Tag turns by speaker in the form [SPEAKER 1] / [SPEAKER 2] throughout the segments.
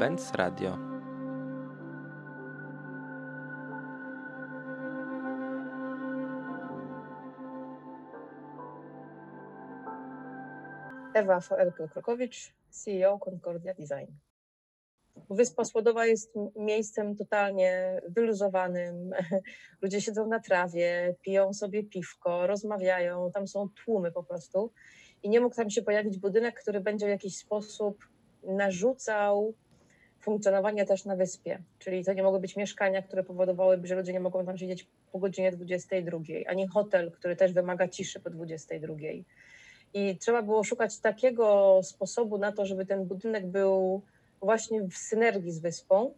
[SPEAKER 1] Benz Radio.
[SPEAKER 2] Ewa Foelkel-Krokowicz, CEO Concordia Design. Wyspa Słodowa jest miejscem totalnie wyluzowanym. Ludzie siedzą na trawie, piją sobie piwko, rozmawiają, tam są tłumy po prostu. I nie mógł tam się pojawić budynek, który będzie w jakiś sposób narzucał funkcjonowanie też na wyspie. Czyli to nie mogły być mieszkania, które powodowałyby, że ludzie nie mogą tam siedzieć po godzinie 22, ani hotel, który też wymaga ciszy po 22. I trzeba było szukać takiego sposobu na to, żeby ten budynek był właśnie w synergii z wyspą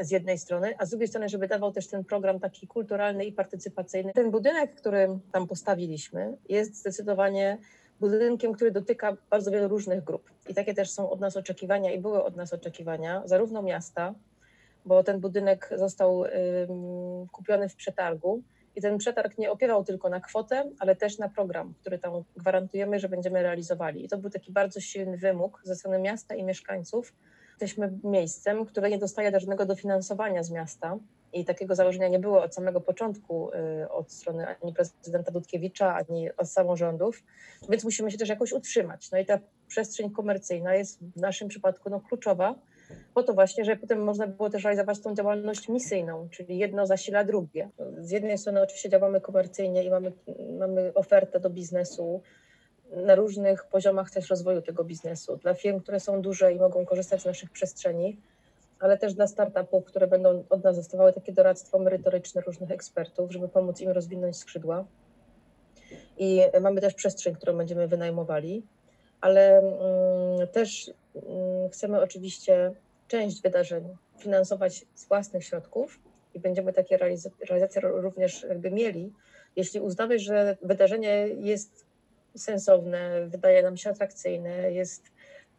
[SPEAKER 2] z jednej strony, a z drugiej strony, żeby dawał też ten program taki kulturalny i partycypacyjny. Ten budynek, który tam postawiliśmy, jest zdecydowanie budynkiem, który dotyka bardzo wielu różnych grup. I takie też są od nas oczekiwania i były od nas oczekiwania, zarówno miasta, bo ten budynek został kupiony w przetargu i ten przetarg nie opiewał tylko na kwotę, ale też na program, który tam gwarantujemy, że będziemy realizowali. I to był taki bardzo silny wymóg ze strony miasta i mieszkańców. Jesteśmy miejscem, które nie dostaje żadnego dofinansowania z miasta, i takiego założenia nie było od samego początku, y, od strony ani prezydenta Dudkiewicza, ani od samorządów, więc musimy się też jakoś utrzymać. No i ta przestrzeń komercyjna jest w naszym przypadku no, kluczowa, po to właśnie, żeby potem można było też realizować tą działalność misyjną, czyli jedno zasila drugie. Z jednej strony oczywiście działamy komercyjnie i mamy, mamy ofertę do biznesu na różnych poziomach też rozwoju tego biznesu. Dla firm, które są duże i mogą korzystać z naszych przestrzeni, ale też dla startupów, które będą od nas dostawały takie doradztwo merytoryczne różnych ekspertów, żeby pomóc im rozwinąć skrzydła. I mamy też przestrzeń, którą będziemy wynajmowali, ale mm, też mm, chcemy oczywiście część wydarzeń finansować z własnych środków i będziemy takie realizacje również jakby mieli, jeśli uznamy, że wydarzenie jest sensowne, wydaje nam się atrakcyjne, jest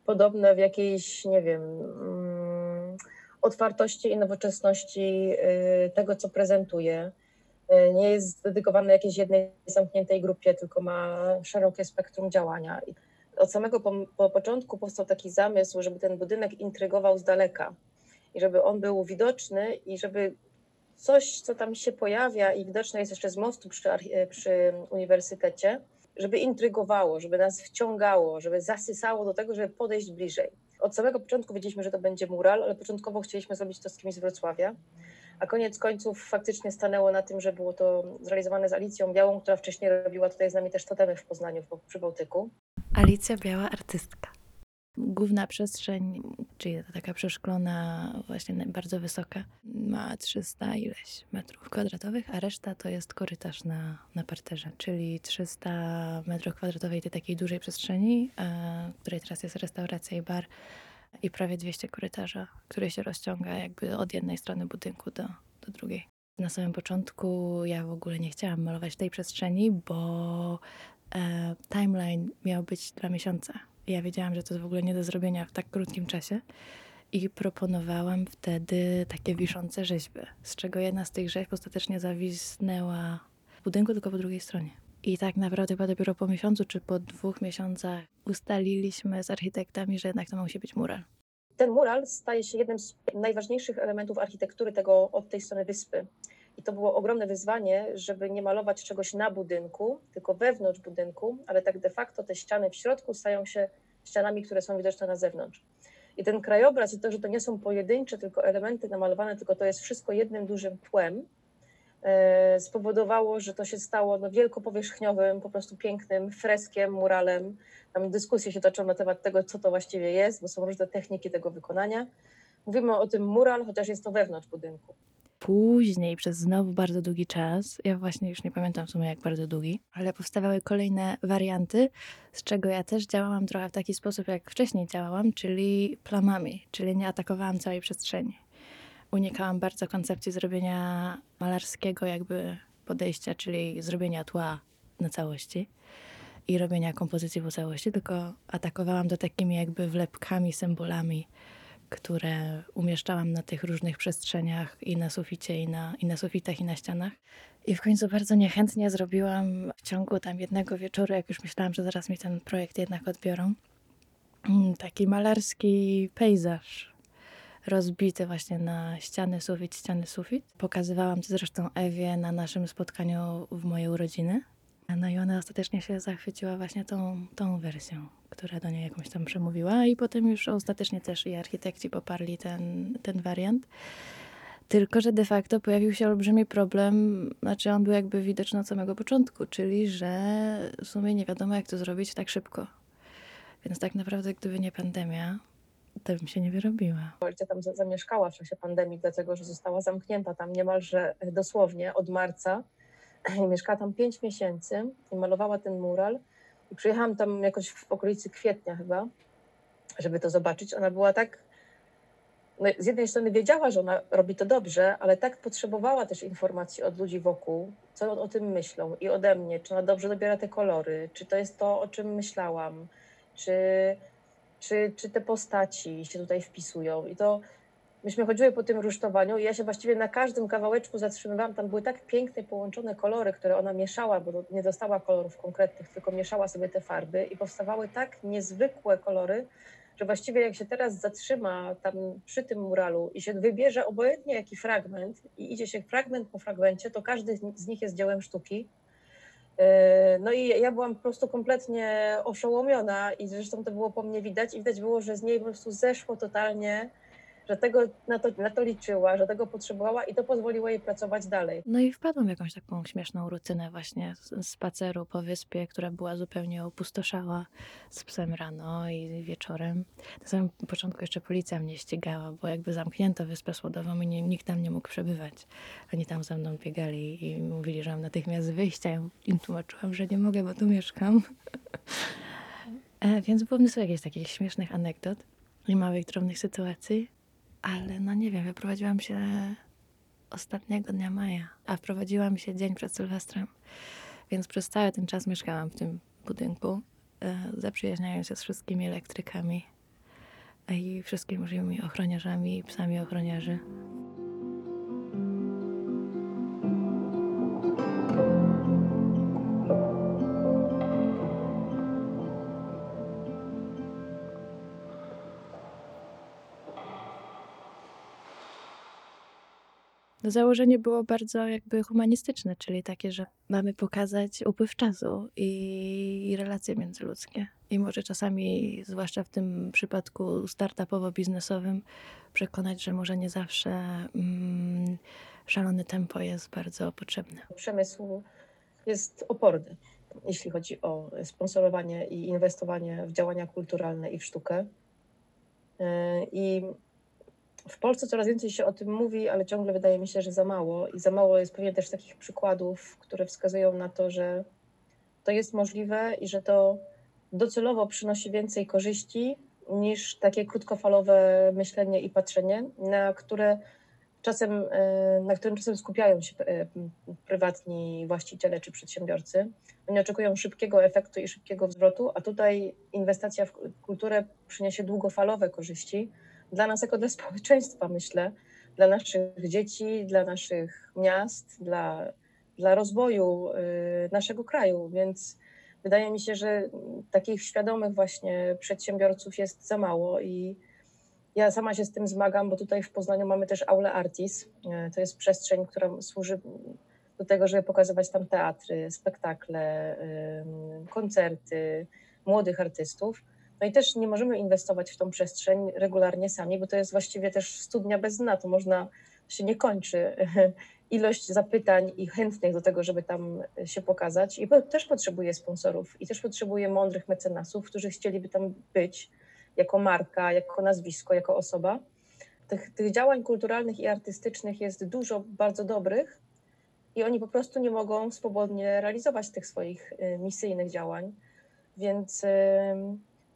[SPEAKER 2] podobne w jakiejś, nie wiem, mm, otwartości i nowoczesności y, tego, co prezentuje. Y, nie jest dedykowany jakiejś jednej zamkniętej grupie, tylko ma szerokie spektrum działania. Od samego po, po początku powstał taki zamysł, żeby ten budynek intrygował z daleka i żeby on był widoczny i żeby coś, co tam się pojawia i widoczne jest jeszcze z mostu przy, przy uniwersytecie, żeby intrygowało, żeby nas wciągało, żeby zasysało do tego, żeby podejść bliżej. Od samego początku wiedzieliśmy, że to będzie mural, ale początkowo chcieliśmy zrobić to z kimś z Wrocławia, a koniec końców faktycznie stanęło na tym, że było to zrealizowane z Alicją Białą, która wcześniej robiła tutaj z nami też totemy w Poznaniu, przy Bałtyku.
[SPEAKER 3] Alicja Biała, artystka. Główna przestrzeń, czyli ta taka przeszklona, właśnie bardzo wysoka, ma 300 ileś metrów kwadratowych, a reszta to jest korytarz na, na parterze, czyli 300 metrów kwadratowej tej takiej dużej przestrzeni, w której teraz jest restauracja i bar i prawie 200 korytarza, który się rozciąga jakby od jednej strony budynku do, do drugiej. Na samym początku ja w ogóle nie chciałam malować tej przestrzeni, bo e, timeline miał być dwa miesiące ja wiedziałam, że to jest w ogóle nie do zrobienia w tak krótkim czasie. I proponowałam wtedy takie wiszące rzeźby, z czego jedna z tych rzeźb ostatecznie zawisnęła w budynku, tylko po drugiej stronie. I tak naprawdę chyba dopiero po miesiącu czy po dwóch miesiącach ustaliliśmy z architektami, że jednak to musi być mural.
[SPEAKER 2] Ten mural staje się jednym z najważniejszych elementów architektury tego od tej strony wyspy. I to było ogromne wyzwanie, żeby nie malować czegoś na budynku, tylko wewnątrz budynku, ale tak de facto te ściany w środku stają się ścianami, które są widoczne na zewnątrz. I ten krajobraz i to, że to nie są pojedyncze tylko elementy namalowane, tylko to jest wszystko jednym dużym tłem, e, spowodowało, że to się stało no, wielkopowierzchniowym, po prostu pięknym freskiem, muralem. Tam dyskusje się toczą na temat tego, co to właściwie jest, bo są różne techniki tego wykonania. Mówimy o tym mural, chociaż jest to wewnątrz budynku.
[SPEAKER 3] Później, przez znowu bardzo długi czas, ja właśnie już nie pamiętam w sumie jak bardzo długi, ale powstawały kolejne warianty, z czego ja też działałam trochę w taki sposób, jak wcześniej działałam, czyli plamami, czyli nie atakowałam całej przestrzeni. Unikałam bardzo koncepcji zrobienia malarskiego jakby podejścia, czyli zrobienia tła na całości i robienia kompozycji po całości, tylko atakowałam to takimi jakby wlepkami, symbolami, które umieszczałam na tych różnych przestrzeniach i na suficie, i na, i na sufitach, i na ścianach. I w końcu bardzo niechętnie zrobiłam w ciągu tam jednego wieczoru, jak już myślałam, że zaraz mi ten projekt jednak odbiorą, mm, taki malarski pejzaż. rozbity właśnie na ściany, sufit, ściany, sufit. Pokazywałam to zresztą Ewie na naszym spotkaniu w mojej urodziny. No i ona ostatecznie się zachwyciła właśnie tą, tą wersją, która do niej jakąś tam przemówiła i potem już ostatecznie też i architekci poparli ten, ten wariant. Tylko, że de facto pojawił się olbrzymi problem, znaczy on był jakby widoczny od samego początku, czyli że w sumie nie wiadomo jak to zrobić tak szybko. Więc tak naprawdę gdyby nie pandemia, to bym się nie wyrobiła.
[SPEAKER 2] Koalicja tam zamieszkała w czasie pandemii, dlatego że została zamknięta tam niemalże dosłownie od marca. Mieszkała tam 5 miesięcy i malowała ten mural. I przyjechałam tam jakoś w okolicy kwietnia chyba, żeby to zobaczyć. Ona była tak no, z jednej strony wiedziała, że ona robi to dobrze, ale tak potrzebowała też informacji od ludzi wokół, co o tym myślą i ode mnie, czy ona dobrze dobiera te kolory, czy to jest to, o czym myślałam, czy, czy, czy te postaci się tutaj wpisują. I to myśmy chodziły po tym rusztowaniu i ja się właściwie na każdym kawałeczku zatrzymywałam. Tam były tak piękne, połączone kolory, które ona mieszała, bo nie dostała kolorów konkretnych, tylko mieszała sobie te farby i powstawały tak niezwykłe kolory, że właściwie jak się teraz zatrzyma tam przy tym muralu i się wybierze obojętnie jaki fragment i idzie się fragment po fragmencie, to każdy z nich jest dziełem sztuki. E, no i ja byłam po prostu kompletnie oszołomiona i zresztą to było po mnie widać i widać było, że z niej po prostu zeszło totalnie że tego, na, to, na to liczyła, że tego potrzebowała i to pozwoliło jej pracować dalej.
[SPEAKER 3] No i wpadłam w jakąś taką śmieszną rutynę właśnie spaceru po wyspie, która była zupełnie opustoszała z psem rano i wieczorem. Na samym początku jeszcze policja mnie ścigała, bo jakby zamknięto wyspę słodową i nie, nikt tam nie mógł przebywać. Oni tam ze mną biegali i mówili, że mam natychmiast wyjść, a ja im tłumaczyłam, że nie mogę, bo tu mieszkam. E, więc było mnóstwo jakichś takich śmiesznych anegdot i małych, drobnych sytuacji. Ale no nie wiem, wyprowadziłam się ostatniego dnia maja, a wprowadziłam się dzień przed Sylwestrem. Więc przez cały ten czas mieszkałam w tym budynku, e, zaprzyjaźniając się z wszystkimi elektrykami i wszystkimi możliwymi ochroniarzami i psami ochroniarzy. Założenie było bardzo jakby humanistyczne, czyli takie, że mamy pokazać upływ czasu i, relacje międzyludzkie. I może czasami, zwłaszcza w tym przypadku startupowo-biznesowym, przekonać, że może nie zawsze mm, szalone tempo jest bardzo potrzebne.
[SPEAKER 2] Przemysł jest oporny, jeśli chodzi o sponsorowanie i inwestowanie w działania kulturalne i w sztukę. Yy, I w Polsce coraz więcej się o tym mówi, ale ciągle wydaje mi się, że za mało. I za mało jest pewnie też takich przykładów, które wskazują na to, że to jest możliwe i że to docelowo przynosi więcej korzyści niż takie krótkofalowe myślenie i patrzenie, na które czasem, e, na którym czasem skupiają się e, prywatni właściciele czy przedsiębiorcy. Oni oczekują szybkiego efektu i szybkiego zwrotu, a tutaj inwestycja w kulturę przyniesie długofalowe korzyści dla nas jako dla społeczeństwa, myślę, dla naszych dzieci, dla naszych miast, dla, dla rozwoju y, naszego kraju. Więc wydaje mi się, że takich świadomych właśnie przedsiębiorców jest za mało i ja sama się z tym zmagam, bo tutaj w Poznaniu mamy też Aule Artis. Y, to jest przestrzeń, która służy do tego, żeby pokazywać tam teatry, spektakle, koncerty młodych artystów. No i też nie możemy inwestować w tą przestrzeń regularnie sami, bo to jest właściwie też studnia bez dna. To można, się nie kończy ilość zapytań i chętnych do tego, żeby tam się pokazać. I też potrzebuje sponsorów i też potrzebuje mądrych mecenasów, którzy chcieliby tam być jako marka, jako nazwisko, jako osoba. Tych, tych działań kulturalnych i artystycznych jest dużo bardzo dobrych i oni po prostu nie mogą swobodnie realizować tych swoich y, misyjnych działań. Więc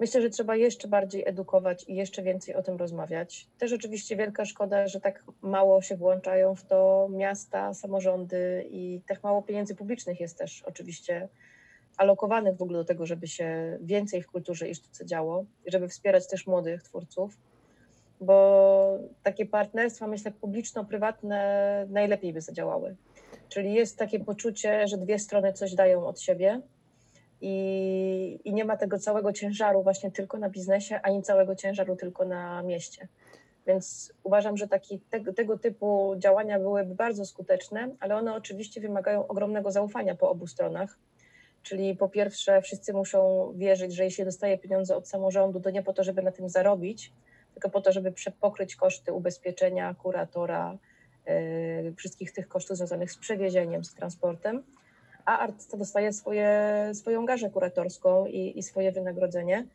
[SPEAKER 2] Myślę, że trzeba jeszcze bardziej edukować i jeszcze więcej o tym rozmawiać. Też oczywiście wielka szkoda, że tak mało się włączają w to miasta, samorządy i tak mało pieniędzy publicznych jest też oczywiście alokowanych w ogóle do tego, żeby się więcej w kulturze i sztuce działo, żeby wspierać też młodych twórców, bo takie partnerstwa, myślę, publiczno-prywatne najlepiej by zadziałały. Czyli jest takie poczucie, że dwie strony coś dają od siebie i, i nie ma tego całego ciężaru właśnie tylko na biznesie, ani całego ciężaru tylko na mieście. Więc uważam, że taki, tego, tego typu działania byłyby bardzo skuteczne, ale one oczywiście wymagają ogromnego zaufania po obu stronach. Czyli po pierwsze, wszyscy muszą wierzyć, że jeśli dostaje pieniądze od samorządu, to nie po to, żeby na tym zarobić, tylko po to, żeby pokryć koszty ubezpieczenia, kuratora, yy, wszystkich tych kosztów związanych z przewiezieniem, z transportem, a artysta dostaje swoje, swoją garzę kuratorską i, i swoje wynagrodzenie.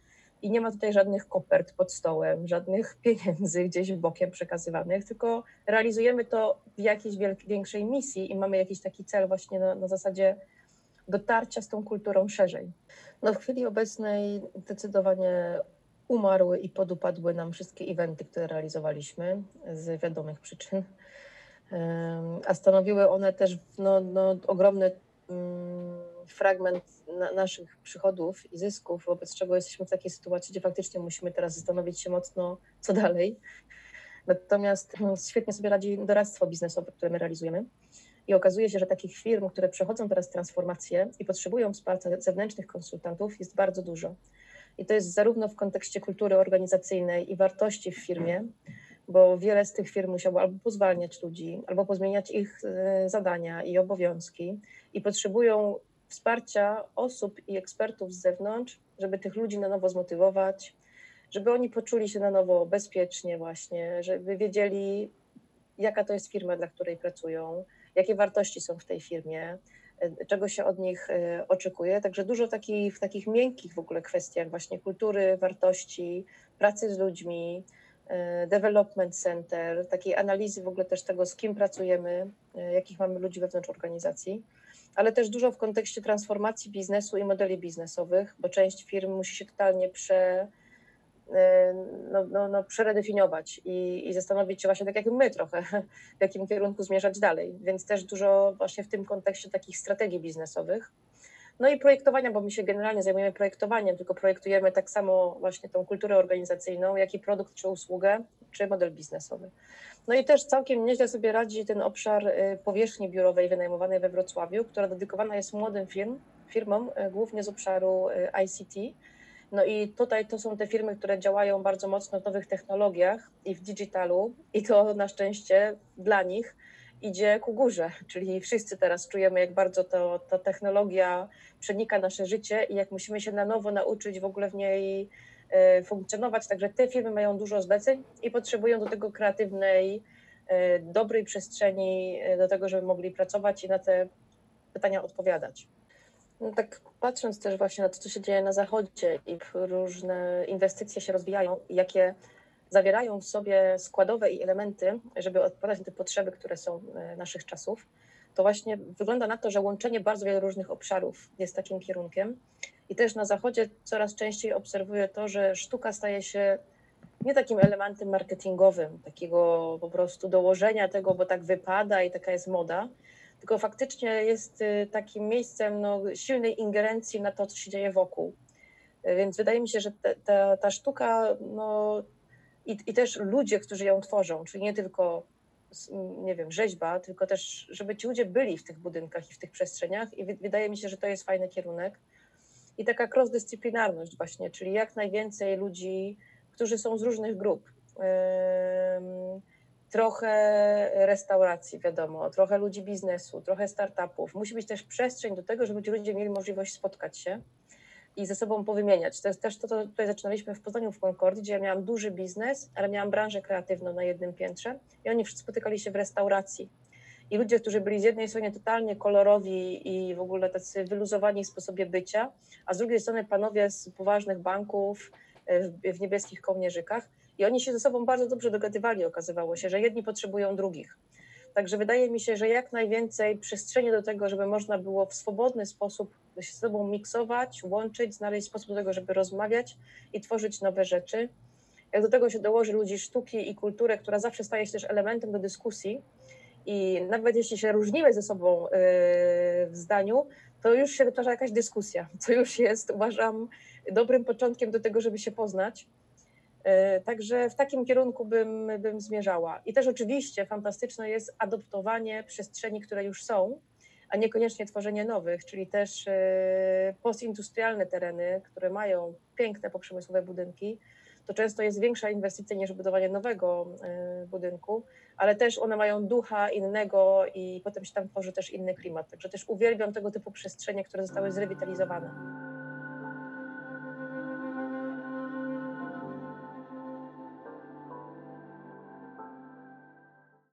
[SPEAKER 2] I nie ma tutaj żadnych kopert pod stołem, żadnych pieniędzy gdzieś bokiem przekazywanych, tylko realizujemy to w jakiejś większej misji i mamy jakiś taki cel właśnie na, na zasadzie dotarcia z tą kulturą szerzej. No w chwili obecnej zdecydowanie umarły i podupadły nam wszystkie eventy, które realizowaliśmy z wiadomych przyczyn, a stanowiły one też no, no, ogromny fragment na naszych przychodów i zysków, wobec czego jesteśmy w takiej sytuacji, gdzie faktycznie musimy teraz zastanowić się mocno, co dalej. Natomiast no, świetnie sobie radzi doradztwo biznesowe, które my realizujemy. I okazuje się, że takich firm, które przechodzą teraz transformację i potrzebują wsparcia zewnętrznych konsultantów, jest bardzo dużo. I to jest zarówno w kontekście kultury organizacyjnej i wartości w firmie, bo wiele z tych firm musiało albo pozwalniać ludzi, albo pozmieniać ich e, zadania i obowiązki, i potrzebują wsparcia osób i ekspertów z zewnątrz, żeby tych ludzi na nowo zmotywować, żeby oni poczuli się na nowo bezpiecznie, właśnie, żeby wiedzieli, jaka to jest firma, dla której pracują, jakie wartości są w tej firmie, e, czego się od nich e, oczekuje. Także dużo takich, w takich miękkich w ogóle kwestiach właśnie kultury, wartości, pracy z ludźmi, development center, takiej analizy w ogóle też tego, z kim pracujemy, jakich mamy ludzi wewnątrz organizacji, ale też dużo w kontekście transformacji biznesu i modeli biznesowych, bo część firm musi się totalnie prze, E, no, no, no, przeredefiniować i, i zastanowić się właśnie tak jak my trochę, w jakim kierunku zmierzać dalej. Więc też dużo właśnie w tym kontekście takich strategii biznesowych. No i projektowania, bo my się generalnie zajmujemy projektowaniem, tylko projektujemy tak samo właśnie tą kulturę organizacyjną, jak i produkt czy usługę, czy model biznesowy. No i też całkiem nieźle sobie radzi ten obszar y, powierzchni biurowej wynajmowanej we Wrocławiu, która dedykowana jest młodym firm, firmom, y, głównie z obszaru y, ICT, no i tutaj to są te firmy, które działają bardzo mocno w nowych technologiach i w digitalu, i to na szczęście dla nich idzie ku górze. Czyli wszyscy teraz czujemy, jak bardzo to, ta technologia przenika nasze życie i jak musimy się na nowo nauczyć w ogóle w niej e, funkcjonować. Także te firmy mają dużo zleceń i potrzebują do tego kreatywnej, e, dobrej przestrzeni e, do tego, żeby mogli pracować i na te pytania odpowiadać. No tak patrząc też właśnie na to, co się dzieje na zachodzie i różne inwestycje się rozwijają, jakie zawierają w sobie składowe i elementy, żeby odpowiadać na te potrzeby, które są e, naszych czasów, to właśnie wygląda na to, że łączenie bardzo wielu różnych obszarów jest takim kierunkiem. I też na zachodzie coraz częściej obserwuję to, że sztuka staje się nie takim elementem marketingowym, takiego po prostu dołożenia tego, bo tak wypada i taka jest moda, tylko faktycznie jest y, takim miejscem no, silnej ingerencji na to, co się dzieje wokół. Y, więc wydaje mi się, że ta, ta, ta sztuka no, i, i też ludzie, którzy ją tworzą, czyli nie tylko nie wiem, rzeźba, tylko też, żeby ci ludzie byli w tych budynkach i w tych przestrzeniach i wydaje mi się, że to jest fajny kierunek. I taka cross-dyscyplinarność właśnie, czyli jak najwięcej ludzi, którzy są z różnych grup. Trochę restauracji, wiadomo, trochę ludzi biznesu, trochę startupów. Musi być też przestrzeń do tego, żeby ci ludzie mieli możliwość spotkać się i ze sobą powymieniać. To jest też to, co tutaj zaczynaliśmy w Poznaniu w Concordzie, gdzie ja miałam duży biznes, ale miałam branżę kreatywną na jednym piętrze i oni wszyscy spotykali się w restauracji. I ludzie, którzy byli z jednej strony totalnie kolorowi i w ogóle tacy wyluzowani w sposobie bycia, a z drugiej strony panowie z poważnych banków w, w niebieskich kołnierzykach, i oni się ze sobą bardzo dobrze dogadywali, okazywało się, że jedni potrzebują drugich. Także wydaje mi się, że jak najwięcej przestrzeni do tego, żeby można było w swobodny sposób się z sobą miksować, łączyć, znaleźć sposób do tego, żeby rozmawiać i tworzyć nowe rzeczy. Jak do tego się dołoży ludzi sztuki i kulturę, która zawsze staje się też elementem do dyskusji, i nawet jeśli się różnimy ze sobą yy, w zdaniu, to już się wytwarza jakaś dyskusja, co już jest, uważam, dobrym początkiem do tego, żeby się poznać także w takim kierunku bym, bym zmierzała. I też oczywiście fantastyczne jest adoptowanie przestrzeni, które już są, a niekoniecznie tworzenie nowych, czyli też y, postindustrialne tereny, które mają piękne poprzemysłowe budynki, to często jest większa inwestycja niż budowanie nowego y, budynku, ale też one mają ducha innego i potem się tam tworzy też inny klimat. Także też uwielbiam tego typu przestrzenie, które zostały zrewitalizowane.